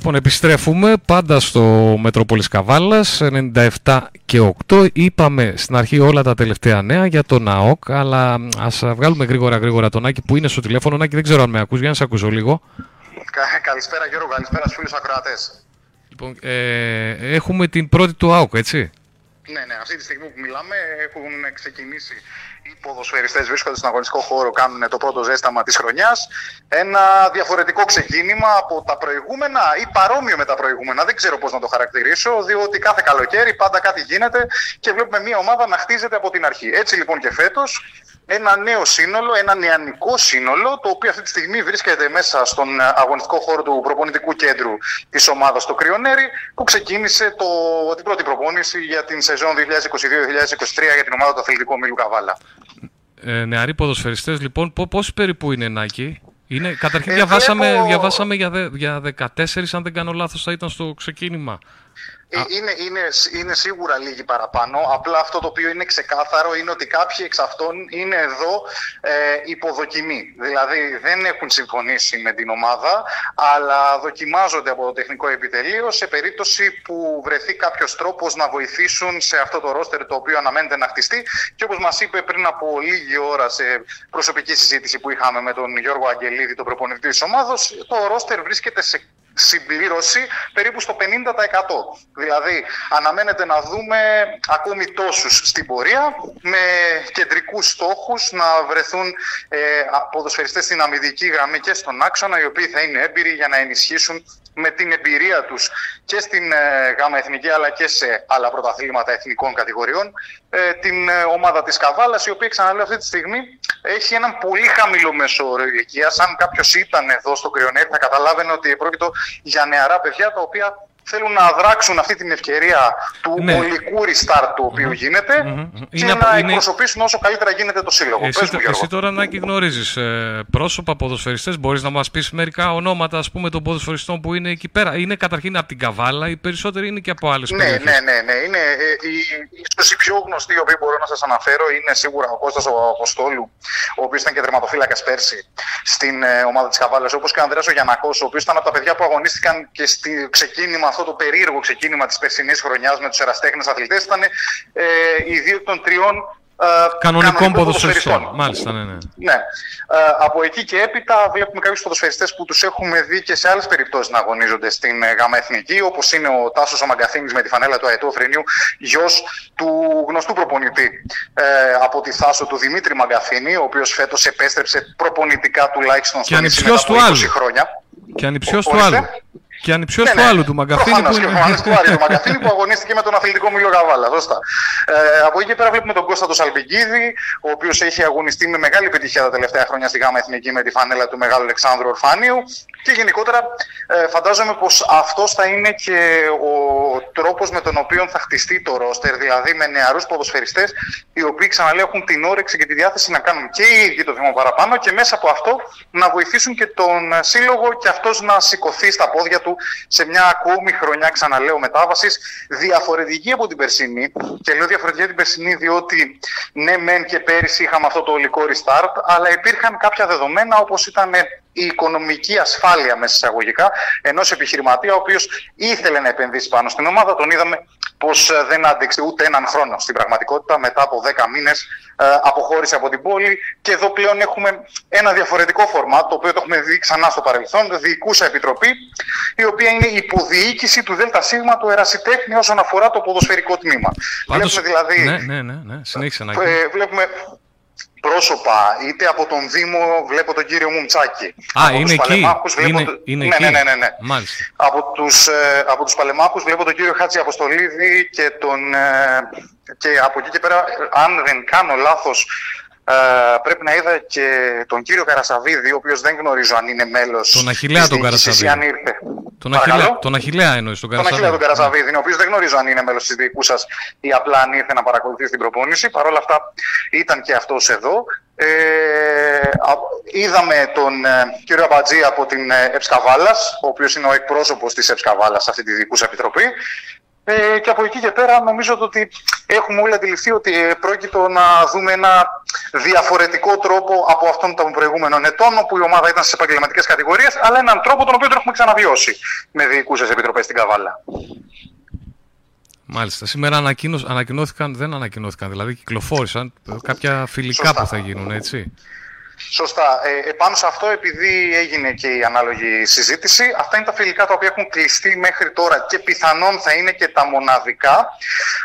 Λοιπόν, επιστρέφουμε πάντα στο Μετρόπολης Καβάλας, 97 και 8. Είπαμε στην αρχή όλα τα τελευταία νέα για τον ΑΟΚ, αλλά ας βγάλουμε γρήγορα γρήγορα τον Άκη που είναι στο τηλέφωνο. Άκη, δεν ξέρω αν με ακούς, για να σε ακούσω λίγο. Καλησπέρα Γιώργο, καλησπέρα στους φίλους ακροατές. Λοιπόν, ε, έχουμε την πρώτη του ΑΟΚ, έτσι. Ναι, ναι, αυτή τη στιγμή που μιλάμε έχουν ξεκινήσει οι ποδοσφαιριστές βρίσκονται στον αγωνιστικό χώρο, κάνουν το πρώτο ζέσταμα της χρονιάς. Ένα διαφορετικό ξεκίνημα από τα προηγούμενα ή παρόμοιο με τα προηγούμενα. Δεν ξέρω πώς να το χαρακτηρίσω, διότι κάθε καλοκαίρι πάντα κάτι γίνεται και βλέπουμε μια ομάδα να χτίζεται από την αρχή. Έτσι λοιπόν και φέτος ένα νέο σύνολο, ένα νεανικό σύνολο, το οποίο αυτή τη στιγμή βρίσκεται μέσα στον αγωνιστικό χώρο του προπονητικού κέντρου της ομάδας στο Κρυονέρι, που ξεκίνησε το, την πρώτη προπόνηση για την σεζόν 2022-2023 για την ομάδα του Αθλητικού Μήλου Καβάλα. Ε, νεαροί ποδοσφαιριστές λοιπόν, πόσοι περίπου είναι Νάκη; Είναι, καταρχήν ε, διαβάσαμε, διαβάσαμε για, για 14, αν δεν κάνω λάθος θα ήταν στο ξεκίνημα. Ε, είναι, είναι, είναι σίγουρα λίγοι παραπάνω. Απλά αυτό το οποίο είναι ξεκάθαρο είναι ότι κάποιοι εξ αυτών είναι εδώ ε, υποδοκιμή. Δηλαδή δεν έχουν συμφωνήσει με την ομάδα, αλλά δοκιμάζονται από το τεχνικό επιτελείο σε περίπτωση που βρεθεί κάποιος τρόπος να βοηθήσουν σε αυτό το ρόστερ το οποίο αναμένεται να χτιστεί. Και όπως μας είπε πριν από λίγη ώρα σε προσωπική συζήτηση που είχαμε με τον Γιώργο Αγγελίδη, τον προπονητή της ομάδα, το ρόστερ βρίσκεται σε συμπλήρωση περίπου στο 50%. Δηλαδή αναμένεται να δούμε ακόμη τόσους στην πορεία με κεντρικούς στόχους να βρεθούν ε, ποδοσφαιριστές στην αμυδική γραμμή και στον άξονα οι οποίοι θα είναι έμπειροι για να ενισχύσουν με την εμπειρία τους και στην ε, ΓΑΜΑ Εθνική αλλά και σε άλλα πρωταθλήματα εθνικών κατηγοριών ε, την ε, ομάδα της Καβάλας η οποία ξαναλέω αυτή τη στιγμή έχει έναν πολύ χαμηλό μέσο όρο ηλικίας. Αν κάποιος ήταν εδώ στο Κρυονέρι θα καταλάβαινε ότι πρόκειται για νεαρά παιδιά τα οποία θέλουν να δράξουν αυτή την ευκαιρία του ναι. ολικού restart του οποίου γίνεται mm-hmm. και είναι, να είναι... εκπροσωπήσουν όσο καλύτερα γίνεται το σύλλογο. Εσύ, Πες μου, εσύ τώρα να γνωρίζεις ε, πρόσωπα ποδοσφαιριστές, μπορείς να μας πεις μερικά ονόματα ας πούμε, των ποδοσφαιριστών που είναι εκεί πέρα. Είναι καταρχήν από την Καβάλα, οι περισσότεροι είναι και από άλλες ναι, περιοχές. Ναι, ναι, ναι. Είναι, ε, οι, ίσως οι πιο γνωστοί οι οποίοι μπορώ να σας αναφέρω είναι σίγουρα ο Κώστας ο Αποστόλου, ο οποίος ήταν και τερματοφύλακας πέρσι στην ε, ομάδα της Καβάλας, όπως και ο Ανδρέας ο Γιανακός, ο οποίος ήταν από τα παιδιά που αγωνίστηκαν και στη ξεκίνημα αυτό το περίεργο ξεκίνημα της περσινής χρονιάς με τους εραστέχνες αθλητές ήταν ε, οι δύο των τριών ε, κανονικών ποδοσφαιριστών. Μάλιστα, ναι, ναι. ναι. Ε, από εκεί και έπειτα βλέπουμε κάποιους ποδοσφαιριστές που τους έχουμε δει και σε άλλες περιπτώσεις να αγωνίζονται στην ε, ΓΑΜΑ Εθνική, όπως είναι ο Τάσος Αμαγκαθίνη με τη φανέλα του Αετού Φρενιού, γιος του γνωστού προπονητή ε, από τη Θάσο του Δημήτρη Μαγκαθίνη, ο οποίος φέτος επέστρεψε προπονητικά τουλάχιστον στο νησί μετά από 20 χρόνια. Και ανυψιό του άλλου. Και ανυψιό ναι, του ναι. άλλου του Μαγκαφίνη. Προφανώς, που... είναι... του άλλου του Μαγκαφίνη που αγωνίστηκε με τον αθλητικό Μήλο Γαβάλα. Σωστά. Ε, από εκεί και πέρα βλέπουμε τον Κώστα του Σαλπικίδη, ο οποίος έχει αγωνιστεί με μεγάλη επιτυχία τα τελευταία χρόνια στη ΓΑΜΑ Εθνική με τη φανέλα του Μεγάλου Αλεξάνδρου Ορφάνιου. Και γενικότερα ε, φαντάζομαι πως αυτός θα είναι και ο τρόπος με τον οποίο θα χτιστεί το ρόστερ, δηλαδή με νεαρούς ποδοσφαιριστές, οι οποίοι ξαναλέω έχουν την όρεξη και τη διάθεση να κάνουν και οι ίδιοι το βήμα παραπάνω και μέσα από αυτό να βοηθήσουν και τον σύλλογο και αυτός να σηκωθεί στα πόδια του σε μια ακόμη χρονιά, ξαναλέω, μετάβασης διαφορετική από την περσινή. Και λέω διαφορετική από την περσινή, διότι ναι, μεν και πέρυσι είχαμε αυτό το ολικό restart, αλλά υπήρχαν κάποια δεδομένα όπως ήταν η οικονομική ασφάλεια μέσα εισαγωγικά ενός επιχειρηματία ο οποίος ήθελε να επενδύσει πάνω στην ομάδα. Τον είδαμε πως ε, δεν άντεξε ούτε έναν χρόνο στην πραγματικότητα. Μετά από 10 μήνες ε, αποχώρησε από την πόλη. Και εδώ πλέον έχουμε ένα διαφορετικό φορμάτ, το οποίο το έχουμε δει ξανά στο παρελθόν. Διοικούσα επιτροπή, η οποία είναι η υποδιοίκηση του ΔΣ του Ερασιτέχνη όσον αφορά το ποδοσφαιρικό τμήμα. Πάντως, βλέπουμε δηλαδή. Ναι, ναι, ναι. ναι. Συνέχισε να ε, Βλέπουμε πρόσωπα, είτε από τον Δήμο βλέπω τον κύριο Μουμτσάκη. Α, από είναι εκεί. Είναι, το... είναι ναι, εκεί. ναι, ναι, ναι, ναι. Μάλιστα. Από τους, ε, από τους Παλεμάχους βλέπω τον κύριο Χάτζη Αποστολίδη και, τον, ε, και από εκεί και πέρα, αν δεν κάνω λάθος, ε, πρέπει να είδα και τον κύριο Καρασαβίδη, ο οποίος δεν γνωρίζω αν είναι μέλος. Τον Αχηλέα τον Καρασαβίδη. Αν ήρθε. Τον Αχιλέα, τον Αχιλέα εννοείς τον Καρασαβίδη. Τον Αχιλέα τον Καρασαβίδη, ο οποίο δεν γνωρίζω αν είναι μέλος της δικού σας ή απλά αν ήρθε να παρακολουθήσει την προπόνηση. Παρ' όλα αυτά ήταν και αυτός εδώ. Ε, είδαμε τον ε, κύριο Αμπατζή από την ε, Εψκαβάλας, ο οποίος είναι ο εκπρόσωπος της Εψκαβάλας σε αυτή τη δικού επιτροπή. Ε, και από εκεί και πέρα νομίζω ότι έχουμε όλοι αντιληφθεί ότι ε, πρόκειτο να δούμε ένα διαφορετικό τρόπο από αυτόν των προηγούμενων ετών, όπου η ομάδα ήταν στις επαγγελματικές κατηγορίες, αλλά έναν τρόπο τον οποίο τον έχουμε ξαναβιώσει με διοικούσες επιτροπές στην Καβάλα. Μάλιστα. Σήμερα ανακοινώθηκαν, δεν ανακοινώθηκαν, δηλαδή κυκλοφόρησαν κάποια φιλικά που θα γίνουν, έτσι. Σωστά. Ε, επάνω σε αυτό, επειδή έγινε και η ανάλογη συζήτηση, αυτά είναι τα φιλικά τα οποία έχουν κλειστεί μέχρι τώρα και πιθανόν θα είναι και τα μοναδικά.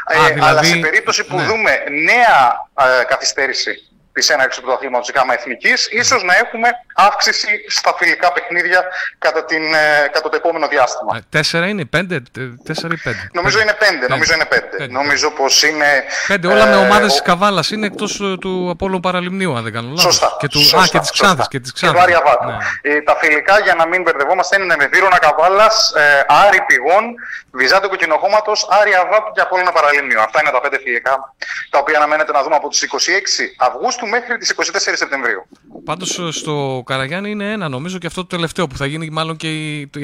ε, δηλαδή, αλλά σε περίπτωση που ναι. δούμε νέα ε, καθυστέρηση της έναρξης του πρωταθλήματος ΓΑΜΑ Εθνικής, ίσως να έχουμε αύξηση στα φιλικά παιχνίδια κατά, την, ε, κατά το επόμενο διάστημα. Ε, τέσσερα είναι, πέντε, τέσσερα ή πέντε. Νομίζω είναι πέντε. Νομίζω είναι πέντε. Νομίζω πως είναι. Πέντε, όλα με ε, ομάδες τη Καβάλας είναι εκτός του Απόλου Παραλιμνίου, αν δεν κάνω λάθος. Σωστά. Και, του, σωστά, α, και της Ξάνθης. Και, της Ξάνθης. και ναι. Τα φιλικά, για να μην μπερδευόμαστε, είναι με Βύρονα Καβάλας, ε, Άρη Πηγών, Βυζάντιο Κοκκινοχώματο, Άρη Αβάτου και Απόλυνα Παραλιμνίου. Αυτά είναι τα πέντε φιλικά τα οποία αναμένεται να δούμε από τι 26 Αυγούστου μέχρι τις 24 Σεπτεμβρίου. Πάντως στο Καραγιάννη είναι ένα νομίζω και αυτό το τελευταίο που θα γίνει μάλλον και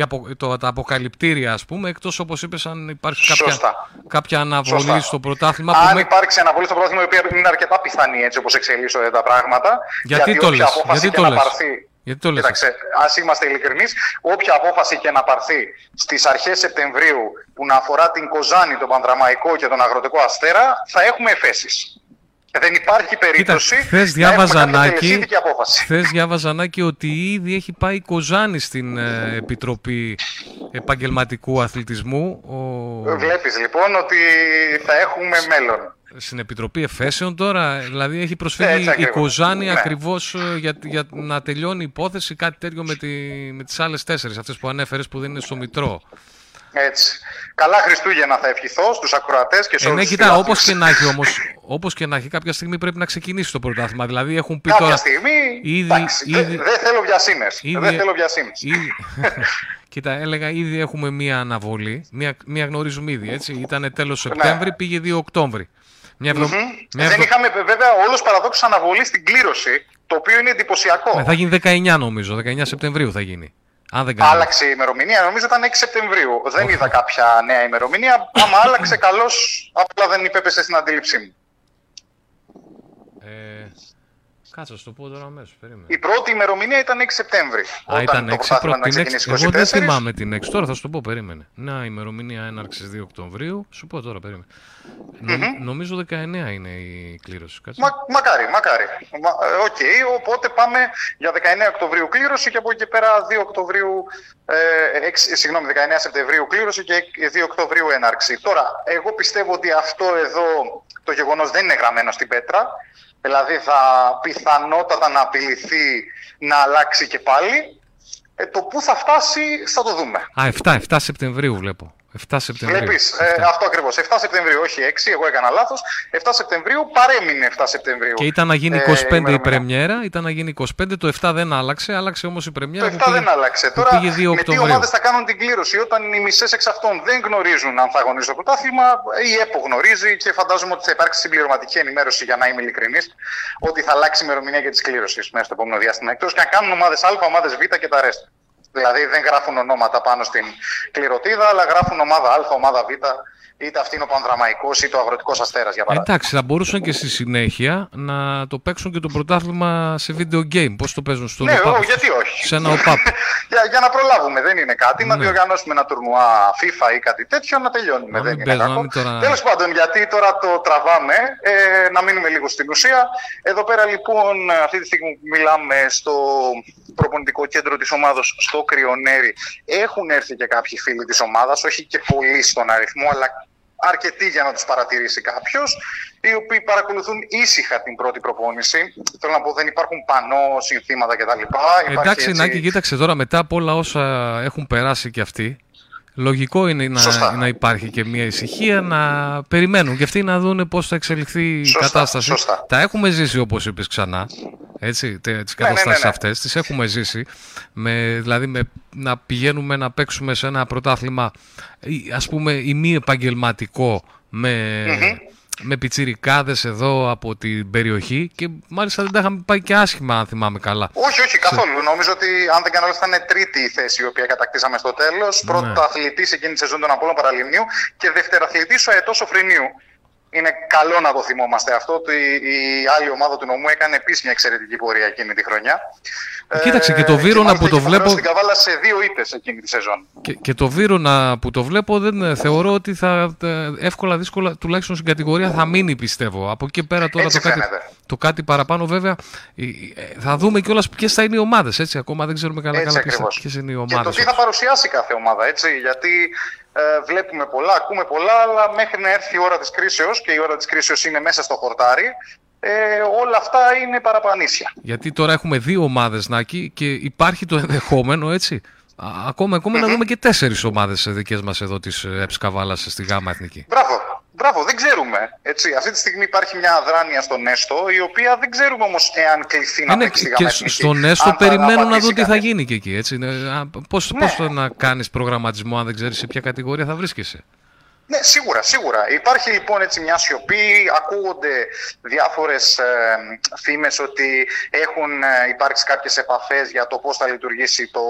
το, το, τα αποκαλυπτήρια ας πούμε εκτός όπως είπες αν υπάρχει κάποια, κάποια αναβολή Σωστά. στο πρωτάθλημα. Αν που υπάρξει αναβολή στο πρωτάθλημα η οποία είναι αρκετά πιθανή έτσι όπως εξελίσσονται τα πράγματα. Γιατί, γιατί το λες, γιατί το λες; Πάρθει, γιατί το λες; Κοίταξε, ας είμαστε ειλικρινείς, όποια απόφαση και να πάρθει στις αρχές Σεπτεμβρίου που να αφορά την Κοζάνη, τον Πανδραμαϊκό και τον Αγροτικό Αστέρα, θα έχουμε εφέσεις. Δεν υπάρχει περίπτωση Κοίτα, χθες διάβαζα Νάκη, χθες διάβαζα Νάκη ότι ήδη έχει πάει η Κοζάνη στην ε, Επιτροπή Επαγγελματικού Αθλητισμού. Ο... Βλέπεις λοιπόν ότι θα έχουμε μέλλον. Στην Επιτροπή Εφέσεων τώρα, δηλαδή έχει προσφύγει η Κοζάνη ναι. ακριβώς ε, για, για να τελειώνει η υπόθεση κάτι τέτοιο με, τη, με τις άλλες τέσσερις, αυτές που ανέφερες που δεν είναι στο Μητρό. Έτσι. Καλά Χριστούγεννα θα ευχηθώ στους ακροατές και σε όλους ε, ναι, κοιτά, όπως και να έχει όμως, όπως και να έχει, κάποια στιγμή πρέπει να ξεκινήσει το πρωτάθλημα. Δηλαδή έχουν πει κάποια τώρα. στιγμή. Ήδη, εντάξει, ήδη, δεν θέλω βιασύνες. Δεν θέλω βιασύνες. Κοίτα, έλεγα ήδη έχουμε μία αναβολή. Μία, μία γνωρίζουμε ήδη. Έτσι. Ήταν τέλος ναι. Σεπτέμβρη, ναι. πήγε 2 Οκτώβρη. Μια mm-hmm. μια Δεν είχαμε βέβαια όλος παραδόξως αναβολή στην κλήρωση, το οποίο είναι εντυπωσιακό. Ναι, θα γίνει 19 νομίζω, 19 Σεπτεμβρίου θα γίνει. Αν δεν άλλαξε η ημερομηνία, νομίζω ήταν 6 Σεπτεμβρίου. Δεν είδα κάποια νέα ημερομηνία. Άμα άλλαξε, καλώς, απλά δεν υπέπεσε στην αντίληψή μου. Ε, κάτσε, το πω τώρα αμέσως. Η πρώτη ημερομηνία ήταν 6 Σεπτέμβρη. Α, ήταν 6 πρώτη. Εγώ δεν θυμάμαι την 6. Τώρα θα σου το πω, περίμενε. Να, ημερομηνία έναρξης 2 Οκτωβρίου. Σου πω τώρα, περίμενε. Mm-hmm. Νομίζω 19 είναι η κλήρωση. Μα, μακάρι, μακάρι. Ε, οκ, okay, οπότε πάμε για 19 Οκτωβρίου κλήρωση και από εκεί και πέρα 2 Οκτωβρίου, ε, 6, συγγνώμη, 19 Σεπτεμβρίου κλήρωση και 2 Οκτωβρίου έναρξη. Τώρα, εγώ πιστεύω ότι αυτό εδώ το γεγονός δεν είναι γραμμένο στην πέτρα. Δηλαδή θα πιθανότατα να απειληθεί να αλλάξει και πάλι. Ε, το πού θα φτάσει θα το δούμε. Α, 7, 7 Σεπτεμβρίου βλέπω. 7 Σεπτεμβρίου. Βλέπεις, ε, αυτό ακριβώς. 7 Σεπτεμβρίου, όχι 6, εγώ έκανα λάθος. 7 Σεπτεμβρίου παρέμεινε 7 Σεπτεμβρίου. Και ήταν να γίνει 25 ε, η πρεμιέρα, ήταν να γίνει 25, το 7 δεν άλλαξε, άλλαξε όμως η πρεμιέρα. Το 7 πήγε, δεν άλλαξε. Τώρα πήγε 2 με τι ομάδες θα κάνουν την κλήρωση όταν οι μισές εξ αυτών δεν γνωρίζουν αν θα αγωνίζουν το πρωτάθλημα, η ΕΠΟ γνωρίζει και φαντάζομαι ότι θα υπάρξει συμπληρωματική ενημέρωση για να είμαι ειλικρινής, ότι θα αλλάξει η ημερομηνία για τη κλήρωση μέσα στο επόμενο διάστημα. Εκτός και αν κάνουν ομάδες Α, ομάδες Β και τα ρέστα. Δηλαδή δεν γράφουν ονόματα πάνω στην κληρωτίδα, αλλά γράφουν ομάδα Α, ομάδα Β, είτε αυτή είναι ο Πανδραμαϊκός είτε ο Αγροτικός Αστέρας για παράδειγμα. Εντάξει, θα μπορούσαν και στη συνέχεια να το παίξουν και το πρωτάθλημα σε video game. Πώς το παίζουν στο Ναι, γιατί όχι. Σε ένα ΟΠΑΠ. για, για να προλάβουμε, δεν είναι κάτι. Ναι. Να διοργανώσουμε ένα τουρνουά FIFA ή κάτι τέτοιο, να τελειώνουμε. Να δεν είναι κακό. Τώρα... Τέλος πάντων, γιατί τώρα το τραβάμε, ε, να μείνουμε λίγο στην ουσία. Εδώ πέρα λοιπόν, αυτή τη στιγμή που μιλάμε στο προπονητικό κέντρο της ομάδος στο Κρυονέρι έχουν έρθει και κάποιοι φίλοι της ομάδας, όχι και πολλοί στον αριθμό, αλλά αρκετοί για να τους παρατηρήσει κάποιος, οι οποίοι παρακολουθούν ήσυχα την πρώτη προπόνηση. Θέλω να πω, δεν υπάρχουν πανό, συνθήματα κτλ. Εντάξει, έτσι... Νάκη, κοίταξε τώρα, μετά από όλα όσα έχουν περάσει και αυτοί, Λογικό είναι να, να υπάρχει και μια ησυχία, να περιμένουν και αυτοί να δουν πώς θα εξελιχθεί η κατάσταση. Σωστά. Τα έχουμε ζήσει όπως είπες ξανά, έτσι, τις ναι, καταστάσεις ναι, ναι, ναι, αυτές, τις έχουμε ζήσει, με, δηλαδή με, να πηγαίνουμε να παίξουμε σε ένα πρωτάθλημα ας πούμε ή μη επαγγελματικό με, με πιτσιρικάδες εδώ από την περιοχή και μάλιστα δεν τα είχαμε πάει και άσχημα αν θυμάμαι καλά. Όχι, όχι, καθόλου. Νομίζω ότι αν δεν κάνω λάθος ήταν τρίτη η θέση η οποία κατακτήσαμε στο τέλος. Ναι. Πρώτο αθλητής εκείνη τη σεζόν των Απόλλων Παραλιμνίου και δευτεραθλητής ο Αετός Φρυνίου είναι καλό να το θυμόμαστε αυτό. Ότι η άλλη ομάδα του νομού έκανε επίση μια εξαιρετική πορεία εκείνη τη χρονιά. Ε, κοίταξε και το Βύρονα που το βλέπω. Στην Καβάλα σε δύο ήττες εκείνη τη σεζόν. Και, και το Βύρονα που το βλέπω δεν ε, θεωρώ ότι θα ε, εύκολα δύσκολα τουλάχιστον στην κατηγορία θα μείνει πιστεύω. Από εκεί πέρα τώρα το κάτι, το κάτι παραπάνω βέβαια θα δούμε κιόλας ποιες θα είναι οι ομάδες. Ακόμα δεν ξέρουμε καλά, καλά ποιες είναι οι ομάδε. Και το τι θα παρουσιάσει κάθε ομάδα έτσι. Γιατί ε, βλέπουμε πολλά, ακούμε πολλά, αλλά μέχρι να έρθει η ώρα της κρίσεως και η ώρα της κρίσεως είναι μέσα στο χορτάρι, ε, όλα αυτά είναι παραπανήσια. Γιατί τώρα έχουμε δύο ομάδες, Νάκη, και υπάρχει το ενδεχόμενο, έτσι, ακόμα, ακόμα να δούμε και τέσσερις ομάδες δικές μας εδώ της Εψκαβάλας στη ΓΑΜΑ Εθνική. Μπράβο. Μπράβο, δεν ξέρουμε. Έτσι. Αυτή τη στιγμή υπάρχει μια αδράνεια στον Έστω, η οποία δεν ξέρουμε όμως εάν κληθεί να ναι, παίξει Και στον Έστω περιμένω να δω τι θα γίνει και εκεί. Έτσι. Πώς, ναι. πώς να κάνεις προγραμματισμό αν δεν ξέρεις σε ποια κατηγορία θα βρίσκεσαι. Ναι, σίγουρα, σίγουρα. Υπάρχει λοιπόν έτσι μια σιωπή, ακούγονται διάφορες ε, φήμες ότι έχουν ε, υπάρξει κάποιες επαφές για το πώς θα λειτουργήσει το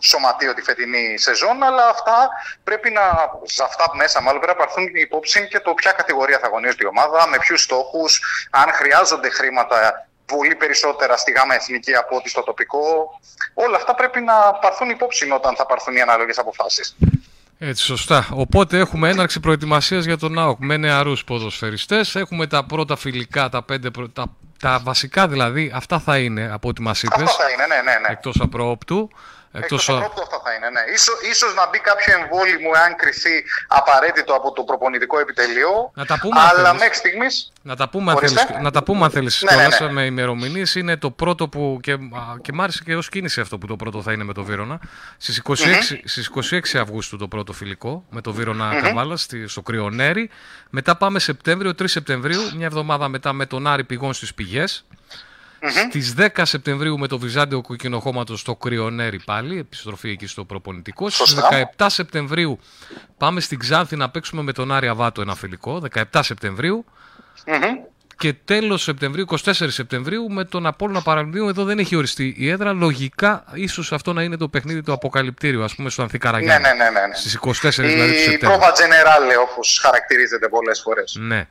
σωματείο τη φετινή σεζόν, αλλά αυτά πρέπει να, σε αυτά μέσα μάλλον πρέπει να πάρθουν υπόψη και το ποια κατηγορία θα αγωνίζεται η ομάδα, με ποιους στόχους, αν χρειάζονται χρήματα πολύ περισσότερα στη ΓΑΜΑ Εθνική από ό,τι στο τοπικό. Όλα αυτά πρέπει να πάρθουν υπόψη όταν θα πάρθουν οι ανάλογες αποφάσεις. Έτσι, σωστά. Οπότε έχουμε έναρξη προετοιμασίας για τον ΑΟΚ με νεαρούς ποδοσφαιριστές. Έχουμε τα πρώτα φιλικά, τα πέντε τα, τα βασικά δηλαδή, αυτά θα είναι από ό,τι μας είπες. Αυτά θα είναι, ναι, ναι. ναι. Εκτός απρόπτου. Εκτός από αυτά θα είναι, ναι. Ίσως, ίσως να μπει κάποιο εμβόλυμο εάν κρυθεί απαραίτητο από το προπονητικό επιτελείο. Να τα πούμε αλλά μέχρι στιγμής... Να τα πούμε αν θέλεις, να τα πούμε αν θέλεις ναι, ναι, ναι. με ημερομηνίες. Είναι το πρώτο που... Και, και μ' άρεσε και ως κίνηση αυτό που το πρώτο θα είναι με το Βύρονα. Στις 26, mm-hmm. στις 26 Αυγούστου το πρώτο φιλικό με το Βύρονα mm-hmm. Καβάλα στο Κρυονέρι. Μετά πάμε Σεπτέμβριο, 3 Σεπτεμβρίου, μια εβδομάδα μετά με τον Άρη Πηγών στις Πηγές. Mm-hmm. Στις 10 Σεπτεμβρίου με το Βυζάντιο Κοκκινοχώματο στο Κρυονέρι πάλι, επιστροφή εκεί στο προπονητικό. Στις 17 Σεπτεμβρίου πάμε στην Ξάνθη να παίξουμε με τον Άρια Βάτο ένα φιλικό, 17 Σεπτεμβρίου. Mm-hmm. Και τέλος Σεπτεμβρίου, 24 Σεπτεμβρίου, με τον Απόλλωνα Παραλυμνίου, εδώ δεν έχει οριστεί η έδρα. Λογικά, ίσως αυτό να είναι το παιχνίδι του αποκαλυπτήριου, ας πούμε, στο Ανθικαραγιάννη. Ναι, ναι, ναι, ναι. Στις 24 δηλαδή του Σεπτεμβρίου. Η πρόβα Generale, όπως χαρακτηρίζεται πολλές φορές. Ναι.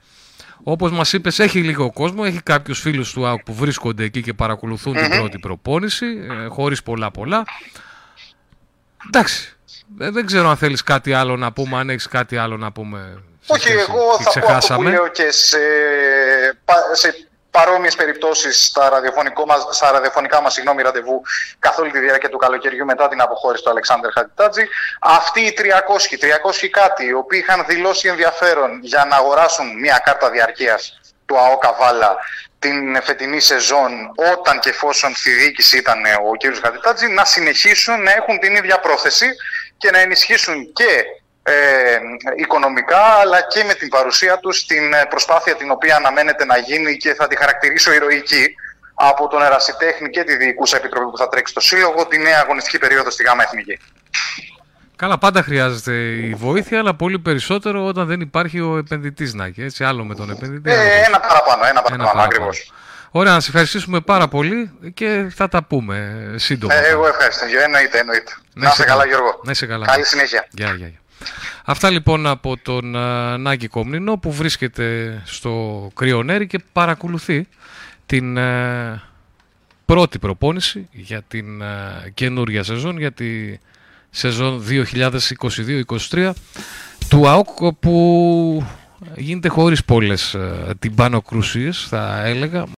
Όπως μας είπες έχει λίγο κόσμο, έχει κάποιους φίλους του ΑΟΚ που βρίσκονται εκεί και παρακολουθουν την πρώτη προπόνηση, ε, χωρίς πολλά πολλά. Εντάξει, ε, δεν ξέρω αν θέλεις κάτι άλλο να πούμε, αν έχεις κάτι άλλο να πούμε. Όχι, εγώ θα πω αυτό που λέω και σε, σε παρόμοιες περιπτώσεις στα, στα ραδιοφωνικά μας ραντεβού καθ' όλη τη διάρκεια του καλοκαιριού μετά την αποχώρηση του Αλεξάνδρ Χατιτάτζη. Αυτοί οι 300, 300 κάτι, οι οποίοι είχαν δηλώσει ενδιαφέρον για να αγοράσουν μια κάρτα διαρκείας του ΑΟ Καβάλα την φετινή σεζόν όταν και εφόσον στη διοίκηση ήταν ο κ. Χατιτάτζη να συνεχίσουν να έχουν την ίδια πρόθεση και να ενισχύσουν και ε, οικονομικά αλλά και με την παρουσία τους στην ε, προσπάθεια την οποία αναμένεται να γίνει και θα τη χαρακτηρίσω ηρωική από τον Ερασιτέχνη και τη Διοικούσα Επιτροπή που θα τρέξει στο Σύλλογο τη νέα αγωνιστική περίοδο στη ΓΑΜΑ Εθνική. Καλά, πάντα χρειάζεται η βοήθεια, αλλά πολύ περισσότερο όταν δεν υπάρχει ο επενδυτής να έχει. Έτσι, άλλο με τον επενδυτή. Ε, ένα παραπάνω, ένα παραπάνω, ακριβώς. Ωραία, να σε ευχαριστήσουμε πάρα πολύ και θα τα πούμε σύντομα. Ε, εγώ ευχαριστώ. Εννοείται, εννοείται. Να είσαι καλά, Γιώργο. Να είσαι καλά. Καλή συνέχεια. Γεια, γεια, γεια. Αυτά λοιπόν από τον uh, Νάκη Κομνηνό που βρίσκεται στο Κρυονέρι και παρακολουθεί την uh, πρώτη προπόνηση για την uh, καινούργια σεζόν, για τη σεζόν 2022-2023 του ΑΟΚ που γίνεται χωρίς πολλές uh, τυμπάνοκρουσίες θα έλεγα